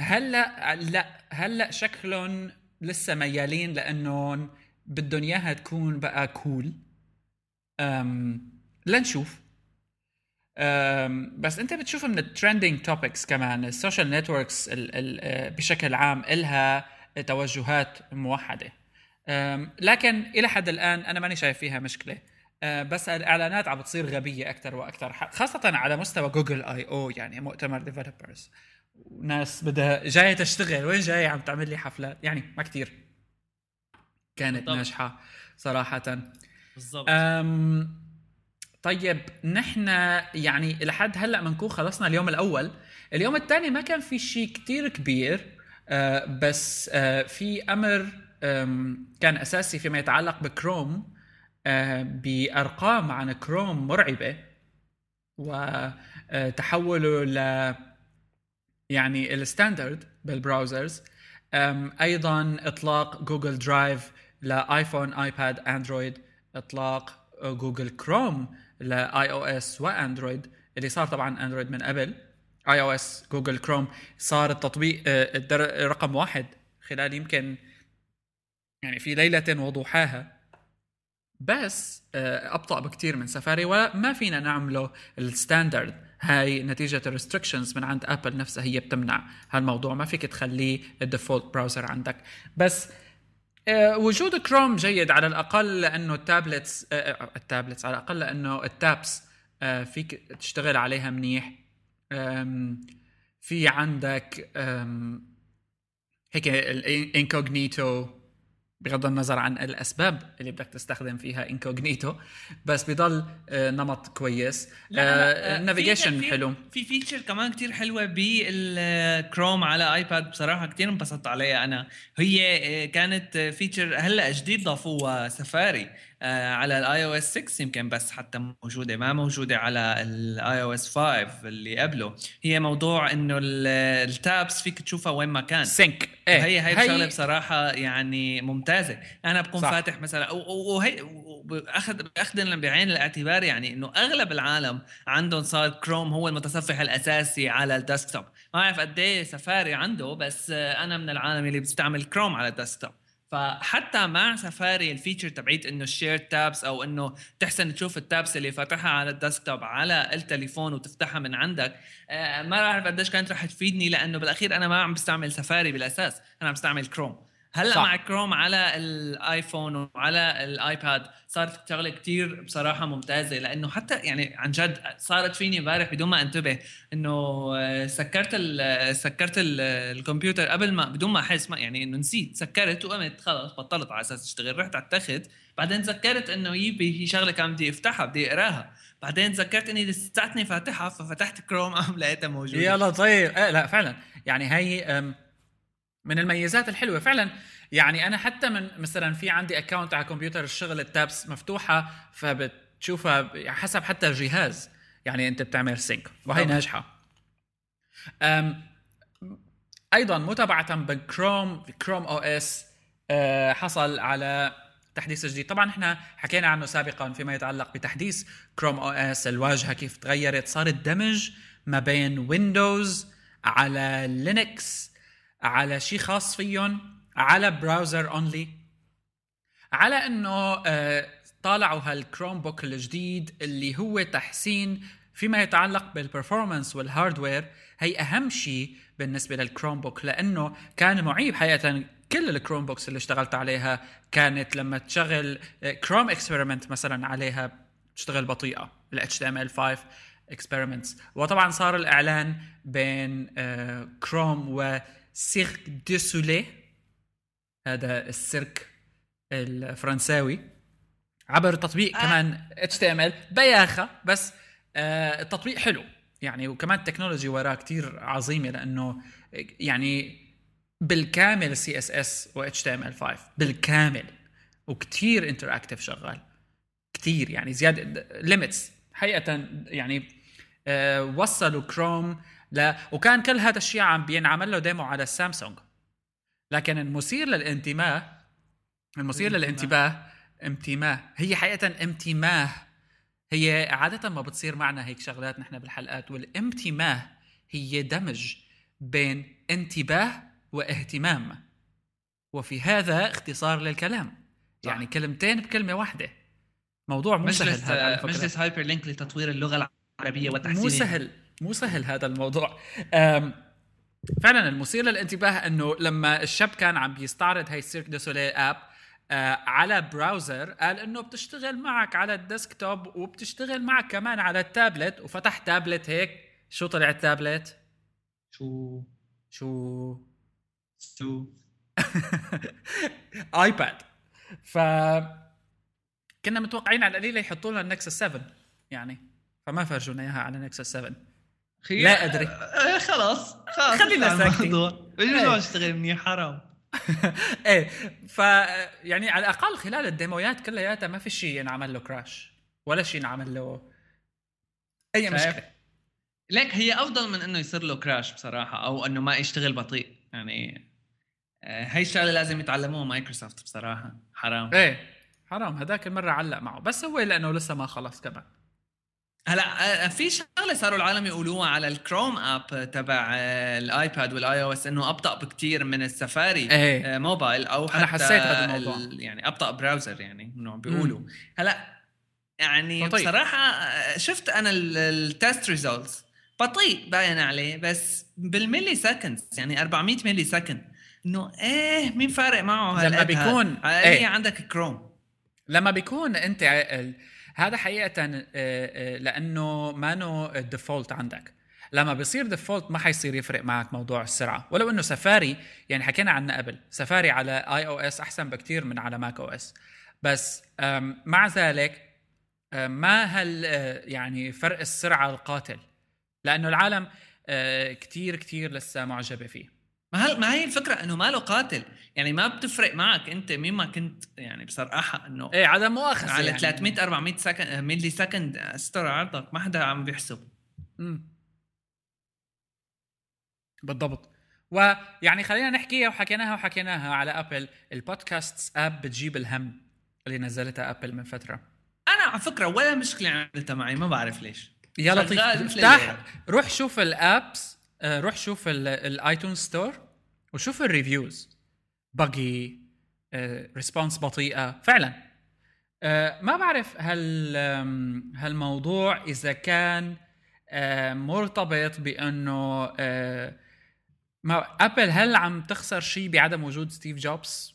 هلأ لا هلأ شكلهم لسه ميالين لأنه بدهم اياها تكون بقى cool لنشوف. بس انت بتشوف من ال trending topics كمان ال social networks بشكل عام إلها توجهات موحدة. لكن إلى حد الآن أنا ماني شايف فيها مشكلة. أه، بس الإعلانات عم بتصير غبية أكثر وأكثر خاصة على مستوى Google I/O يعني مؤتمر developers ناس بدها جاية تشتغل وين جاية عم تعمل لي حفلات؟ يعني ما كثير كانت بالضبط. ناجحة صراحة. بالضبط. طيب نحن يعني لحد هلأ بنكون خلصنا اليوم الأول. اليوم الثاني ما كان في شيء كتير كبير آه بس آه في أمر كان أساسي فيما يتعلق بكروم آه بأرقام عن كروم مرعبة وتحوله ل يعني ال standard بال browsers. أيضا إطلاق Google Drive لآيفون آيباد آندرويد إطلاق Google Chrome ل iOS وآندرويد اللي صار طبعا آندرويد من قبل. iOS Google Chrome صار التطبيق آه، رقم واحد خلال يمكن يعني في ليلة وضحاها. بس آه، أبطأ بكثير من سفاري وما فينا نعمله ال standard. هاي نتيجة ال restrictions من عند ابل نفسها هي بتمنع هالموضوع. ما فيك تخليه ال default browser عندك. بس آه، وجود كروم جيد على الأقل لأنه ال tablets آه، آه، ال tablets على الأقل لأنه ال tabs فيك تشتغل عليها منيح. في عندك هيك ال incognito بغض النظر عن الأسباب اللي بدك تستخدم فيها incognito بس بضل آه، نمط كويس. ال navigation آه، حلو. في feature كمان كتير حلوة بالكروم على ايباد بصراحة كتير انبسطت عليها أنا. هي آه، كانت feature هلأ جديد ضافوها سفاري. آه، على ال iOS 6 يمكن بس حتى موجودة ما موجودة على ال iOS 5 اللي قبله. هي موضوع إنه ال tabs فيك تشوفها وين ما كان. sync إيه. هي هي الشغلة بصراحة يعني ممتازة. أنا بكون صح. فاتح مثلا وهي اخذ اخذ بعين الاعتبار يعني إنه أغلب العالم عندهم صار كروم هو المتصفح الأساسي على ال desktop. ما اعرف قد إيه سفاري عنده بس أنا من العالم اللي بيستعمل كروم على ال desktop. فحتى مع سفاري ال feature تبعيت إنه ال share tabs أو إنه تحسن تشوف ال tabs اللي فاتحها على ال desktop على التليفون وتفتحها من عندك آه، ما بعرف قديش كانت رح تفيدني لأنه بالأخير أنا ما عم بستعمل سفاري بالأساس أنا عم بستعمل كروم هلا مع كروم على الايفون وعلى اايباد صارت شغلة كتير بصراحة ممتازة لأنه حتى يعني عن جد صارت فيني امبارح بدون ما انتبه إنه آه، سكرت ال سكرت ال الكمبيوتر قبل ما بدون ما أحس ما يعني إنه نسيت سكرت وقمت خلص بطلت على أساس أشتغل رحت على التخت بعدين تذكرت إنه يبي هي شغلة كان بدي أفتحها بدي أقراها بعدين تذكرت إني لساتني فاتحها ففتحت كروم قام لقيتها موجودة. يلا طيب. إيه لا فعلا. يعني هي من الميزات الحلوة. فعلا يعني أنا حتى من مثلا في عندي account على كمبيوتر الشغل ال tabs مفتوحة فبتشوفها حسب حتى الجهاز يعني أنت بتعمل sync وهي ناجحة. أم أيضا متابعة ب Chrome Chrome OS حصل على تحديث جديد. طبعا إحنا حكينا عنه سابقا فيما يتعلق بتحديث Chrome OS الواجهة كيف تغيرت؟ صار الدمج ما بين ويندوز على لينكس على شيء خاص فيهم على browser only على إنه آه، طالعوا هال Chromebook الجديد اللي هو تحسين فيما يتعلق بال performance وال hardware هي أهم شيء بالنسبة لل Chromebook لأنه كان معيب حقيقة كل ال Chromebooks اللي اشتغلت عليها. كانت لما تشغل كروم آه، experiment مثلا عليها تشتغل بطيئة ال HTML5 experiments وطبعا صار الإعلان بين كروم و Cirque du Soleil هذا السيرك الفرنساوي. عبر تطبيق آه. كمان HTML. بياخة بس آه التطبيق حلو. يعني وكمان ال technology وراه كتير عظيمة لأنه يعني بالكامل سي إس إس و اتش تي إم إل 5 بالكامل. وكتير interactive شغال. كتير يعني زيادة limits حقيقة يعني آه وصلوا كروم ل... وكان كل هذا الشيء عم بينعمل له demo على السامسونج لكن المثير للانتباه المثير للانتباه امتماه. هي حقيقة امتماه. هي عادة ما بتصير معنا هيك شغلات نحن بالحلقات والامتماه هي دمج بين انتباه واهتمام. وفي هذا اختصار للكلام. صح. يعني كلمتين بكلمة واحدة. موضوع مو سهل هذا مجلس Hyperlink لتطوير اللغة العربية وتحسينها مو سهل. مو سهل هذا الموضوع. فعلا المثير للانتباه إنه لما الشاب كان عم بيستعرض هاي ال Cirque du Soleil app آه على browser قال إنه بتشتغل معك على ال desktop وبتشتغل معك كمان على التابلت. وفتح تابلت هيك. شو طلع التابلت؟ شو؟ شو؟ شو؟ iPad ف كنا متوقعين على القليله يحطوا لنا ال Nexus 7 يعني. فما فرجونا إياها على Nexus 7 لا أدري. آه خلاص خلاص خلينا ساكتين. بدي أشتغل منيح حرام. إيه ف يعني على الأقل خلال الديمويات كلياتها ما في شيء ينعمل له crash ولا شيء ينعمل له أي مشكلة. ليك هي أفضل من إنه يصير له crash بصراحة أو إنه ما يشتغل بطيء. يعني آه، هي الشغلة لازم يتعلموها مايكروسوفت بصراحة حرام. إيه حرام. هذاك المرة علق معه. بس هو لأنه لسه ما خلص كمان. هلا آه، في شغلة صاروا العالم يقولوها على ال Chrome app تبع آه، ال iPad وال iOS إنه أبطأ بكثير من السفاري إيه. موبايل أو حتى أنا حسيت هذا الموضوع. يعني أبطأ browser يعني إنه بيقولوا. هلا يعني بطيء. بصراحة شفت أنا ال test results بطيء باين عليه بس بال milliseconds يعني 400 millisecond إنه إيه مين فارق معه لما بيكون إيه. عندك كروم. لما بيكون أنت هذا حقيقة آه، آه، لأنه مانو ال default عندك. لما بيصير default ما حيصير يفرق معك موضوع السرعة. ولو إنه سفاري يعني حكينا عنه قبل سفاري على iOS أحسن بكثير من على Mac OS بس مع ذلك ما هل آه، يعني فرق السرعة القاتل. لأنه العالم كثير كثير لسه معجبة فيه. ما هل ما هي الفكرة إنه ما له قاتل. يعني ما بتفرق معك أنت مين ما كنت يعني بصراحة إنه إيه عدم مؤاخذة على يعني. 300 400 سكند ملي سكند أستر عرضك ما حدا عم بيحسب. امم بالضبط. ويعني خلينا نحكيها وحكيناها وحكيناها على Apple. ال podcast app بتجيب الهم اللي نزلتها Apple من فترة. أنا على فكرة ولا مشكلة عملتها معي ما بعرف ليش. يا لطيف افتح. روح شوف ال apps. روح شوف ال iTunes Store وشوف ال reviews بقي response بطيئة. فعلا. آه، ما بعرف هل هالموضوع إذا كان آه، مرتبط بأنه ما Apple هل عم تخسر شيء بعدم وجود Steve Jobs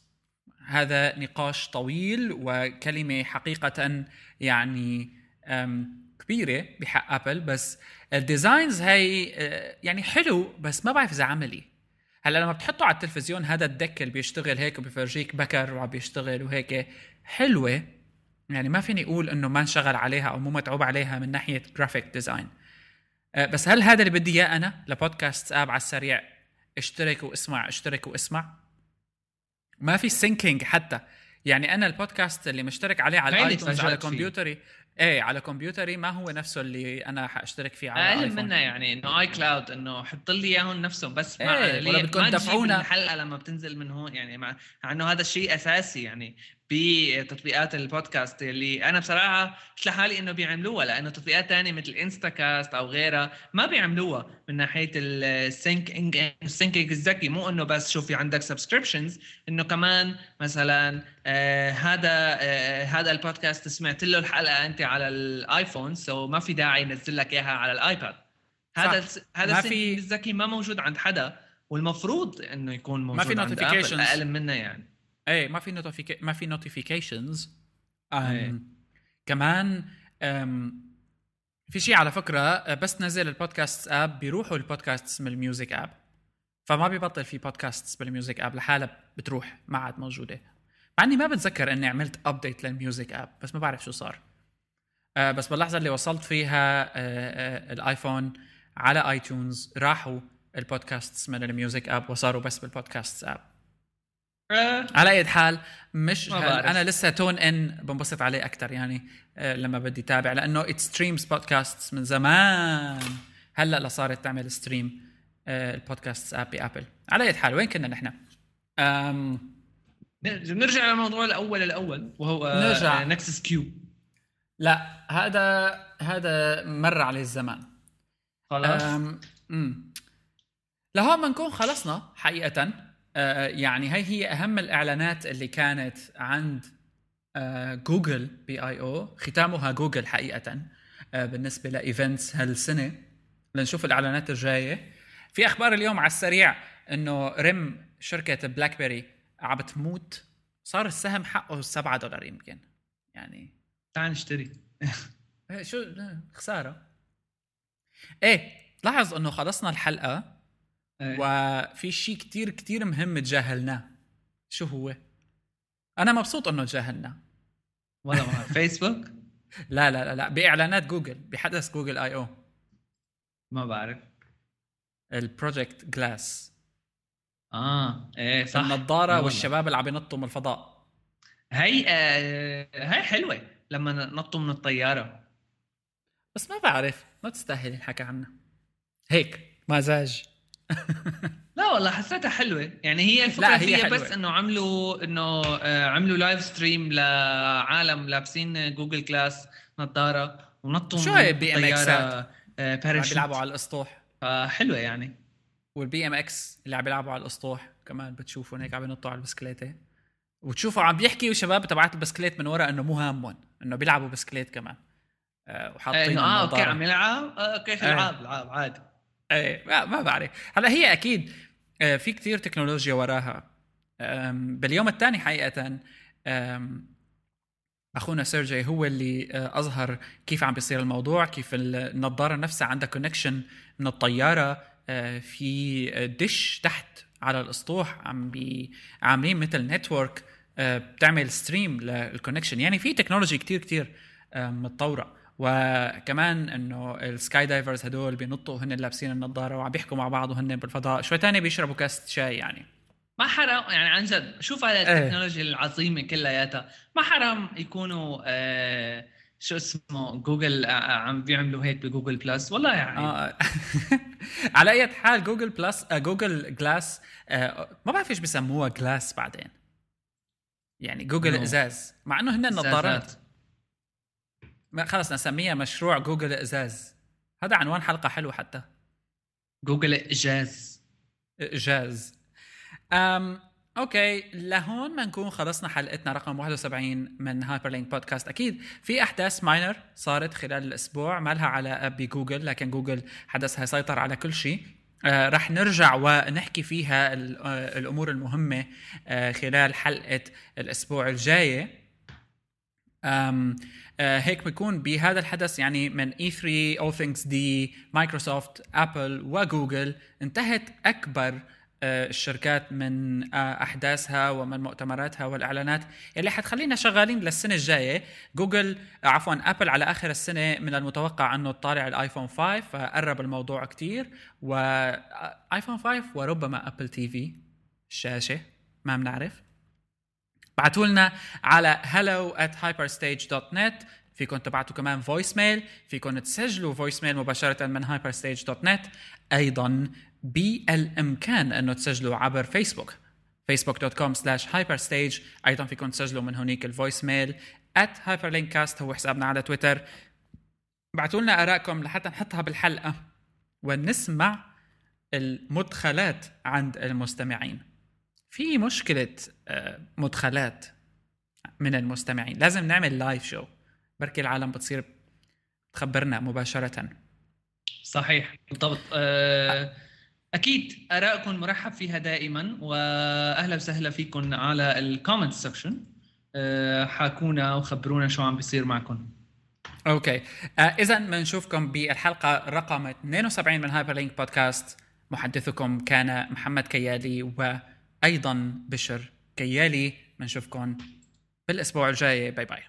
هذا نقاش طويل وكلمة حقيقة يعني كبيرة بحق Apple بس ال designs هي آه، يعني حلو بس ما بعرف إذا عملي. هلأ لما بتحطه على التلفزيون هذا ال deck اللي بيشتغل هيك وبيفرجيك بكر وعم بيشتغل وهيك حلوة. يعني ما فيني أقول إنه ما انشغل عليها أو مو متعوب عليها من ناحية graphic design آه، بس هل هذا اللي بدي إياه أنا ل podcast app على السريع؟ اشترك واسمع اشترك واسمع. ما في syncing حتى. يعني أنا البودكاست اللي مشترك عليه على ال iTunes على كمبيوتري إيه على كمبيوتري ما هو نفسه اللي أنا حأشترك فيه على أقل منه يعني إنه iCloud إنه حط لي إياهم نفسهم بس مع إيه ولا بدكم تدفعونا الحلقة لما بتنزل من هون يعني مع إنه هذا الشيء أساسي يعني. بتطبيقات البودكاست اللي أنا بصراحة مش لحالي إنه بيعملوها لأنه تطبيقات ثانية مثل Instacast أو غيرها ما بيعملوها من ناحية ال syncing ال syncing الذكي مو إنه بس شوفي عندك subscriptions إنه كمان مثلا آه هذا آه هذا البودكاست سمعت له الحلقة أنت على ال iPhone so ما في داعي ينزل لك إياها على ال iPad. هذا هذا الذكي ما موجود عند حدا والمفروض إنه يكون موجود ما في notifications أقل منا يعني. إيه ما في notific ما في notifications إيه. كمان أم في شيء على فكرة أه، بس تنزل البودكاست app بيروحوا البودكاست من ال music app فما بيبطل في بودكاست بال music app لحالها بتروح ما عاد موجودة مع إني ما بتذكر إني عملت update لل music app بس ما بعرف شو صار أه بس باللحظة اللي وصلت فيها أه أه الآيفون على iTunes راحوا البودكاست من ال music app وصاروا بس بالبودكاست app آه. على أي حال مش أنا لسه TuneIn بنبسط عليه أكثر يعني آه، لما بدي تابع لأنه it streams بودكاست من زمان. هلأ صارت تعمل stream البودكاست app ابل على أي حال وين كنا نحن؟ أم... نرجع للموضوع الأول الأول وهو نرجع. Nexus Q لا هذا هذا مر عليه الزمان. خلاص. لهون بنكون خلصنا حقيقة. آه يعني هي هي أهم الإعلانات اللي كانت عند آه جوجل ب I/O ختامها جوجل حقيقة آه بالنسبة ل events هالسنة. لنشوف الإعلانات الجاية. في أخبار اليوم على السريع إنه RIM شركة بلاك بيري عم بتموت صار السهم حقه 7 دولار يمكن. يعني تعال نشتري. إيه، شو؟ خسارة. إيه لاحظ إنه خلصنا الحلقة. وفي شيء كتير كتير مهم تجاهلناه. شو هو؟ أنا مبسوط إنه تجاهلناه. ولا ما فيسبوك لا لا لا لا بإعلانات جوجل بحدث جوجل I/O. ما بعرف. ال Project Glass آه إيه صح. النظارة والشباب اللي عم ينطوا من الفضاء. هي آه هي حلوة لما نطوا من الطيارة. بس ما بعرف ما تستاهل الحكي عنها. هيك مزاج. لا والله حسيتها حلوة. يعني هي الفكرة لا هي حلوة. بس إنه عملوا إنه آه، عملوا live stream لعالم لابسين جوجل Glass نظارة ونطوا شو هي BMX بيلعبوا على الأسطوح. فحلوة يعني. وال BMX اللي عم بيلعبوا على الأسطوح كمان بتشوفهم هيك عم ينطوا على البسكليتة. وتشوفوا عم بيحكي وشباب تبعت البسكليت من ورا إنه مو هامهم إنه بيلعبوا بسكليت كمان. آه وحاطين آه أوكي عم يلعب. آه كيف العاب العاب عادي. إيه ما بعرف. هلا هي أكيد آه في كتير تكنولوجيا وراها. باليوم الثاني حقيقة أخونا سيرجي هو اللي آه، أظهر كيف عم بيصير الموضوع كيف النظارة نفسها عندها connection من الطيارة آه، في دش تحت على الأسطوح عم بي عاملين مثل network بتعمل stream لل connection يعني في technology كتير كتير متطورة. وكمان إنه ال skydivers هدول بينطوا هن لابسين النظارة وعم بيحكوا مع بعض وهن بالفضاء شوي تاني بيشربوا كاسة شاي يعني ما حرام يعني عن جد شوف هاي إيه. التكنولوجيا إيه. العظيمة كلياتها ما حرام يكونوا آه شو اسمه جوجل آه، عم بيعملوا هيك بجوجل Plus والله يعني آه. على أي حال جوجل Plus آه جوجل Glass آه ما بعرف إيش بسموها Glass بعدين يعني جوجل no. إزاز مع إنه هن نظارات خلص نسميها مشروع جوجل إزاز. هذا عنوان حلقة حلو حتى. جوجل إزاز إزاز أم أوكي. لهون بنكون خلصنا حلقتنا رقم 71 من Hyperlink بودكاست أكيد في أحداث minor صارت خلال الأسبوع. ما لها علاقه بجوجل لكن جوجل حدثها يسيطر على كل شيء. آه رح نرجع ونحكي فيها آه، الأمور المهمة آه خلال حلقة الأسبوع الجاية. آه هيك بيكون بهذا الحدث. يعني من E3 All Things D مايكروسوفت ابل وجوجل انتهت أكبر آه، الشركات من آه، أحداثها ومن مؤتمراتها والإعلانات اللي حتخلينا شغالين للسنة الجاية. جوجل عفوا ابل على آخر السنة من المتوقع أنه تطالع الايفون 5 فقرب الموضوع كتير. وايفون 5 وربما ابل TV الشاشه ما بنعرف. بعتوا لنا على hello at hyperstage.net فيكم تبعتوا كمان voicemail فيكم تسجلوا voicemail مباشرة من hyperstage.net أيضا بإلإمكان أنه تسجلوا عبر فيسبوك facebook.com slash hyperstage. أيضا فيكم تسجلوا من هونيك ال voicemail at hyperlinkcast. هو حسابنا على تويتر. بعتوا لنا آرائكم لحتى نحطها بالحلقة ونسمع المدخلات عند المستمعين. في مشكلة آه، مدخلات من المستمعين. لازم نعمل live show بركي العالم بتصير تخبرنا مباشرة. صحيح بالضبط. أه أكيد آرائكم مرحب فيها دائما واهلا وسهلا فيكم على ال comment section أه حاكونا وخبرونا شو عم بيصير معكم. أوكي. آه اذا بنشوفكم بالحلقة رقم 72 من Hyperlink بودكاست محدثكم كان محمد كيالي وأيضا بشر كيالي بنشوفكم بالأسبوع الجاي. bye bye